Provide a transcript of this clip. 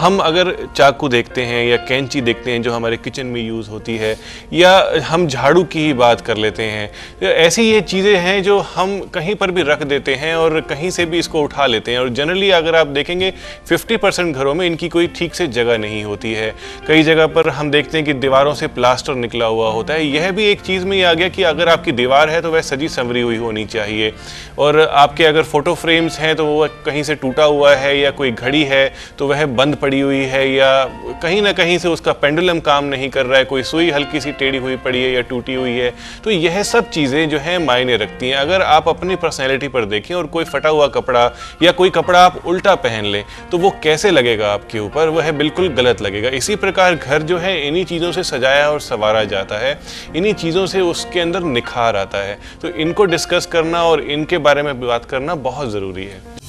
हम अगर चाकू देखते हैं या कैंची देखते हैं जो हमारे किचन में यूज़ होती है, या हम झाड़ू की ही बात कर लेते हैं तो ऐसी ये चीज़ें हैं जो हम कहीं पर भी रख देते हैं और कहीं से भी इसको उठा लेते हैं। और जनरली अगर आप देखेंगे 50 परसेंट घरों में इनकी कोई ठीक से जगह नहीं होती है। कई जगह पर हम देखते हैं कि दीवारों से प्लास्टर निकला हुआ होता है। यह भी एक चीज़ में ये आ गया कि अगर आपकी दीवार है तो वह सजी संवरी हुई होनी चाहिए। और आपके अगर फ़ोटो फ्रेम्स हैं तो वह कहीं से टूटा हुआ है या कोई घड़ी है तो वह बंद पड़ी हुई है या कहीं ना कहीं से उसका पेंडुलम काम नहीं कर रहा है, कोई सुई हल्की सी टेढ़ी हुई पड़ी है या टूटी हुई है तो यह सब चीज़ें जो हैं मायने रखती हैं। अगर आप अपनी पर्सनैलिटी पर देखें और कोई फटा हुआ कपड़ा या कोई कपड़ा आप उल्टा पहन लें तो वो कैसे लगेगा आपके ऊपर? वह बिल्कुल गलत लगेगा। इसी प्रकार घर जो है, इन्हीं चीज़ों से सजाया और संवारा जाता है, इन्हीं चीज़ों से उसके अंदर निखार आता है। तो इनको डिस्कस करना और इनके बारे में बात करना बहुत ज़रूरी है।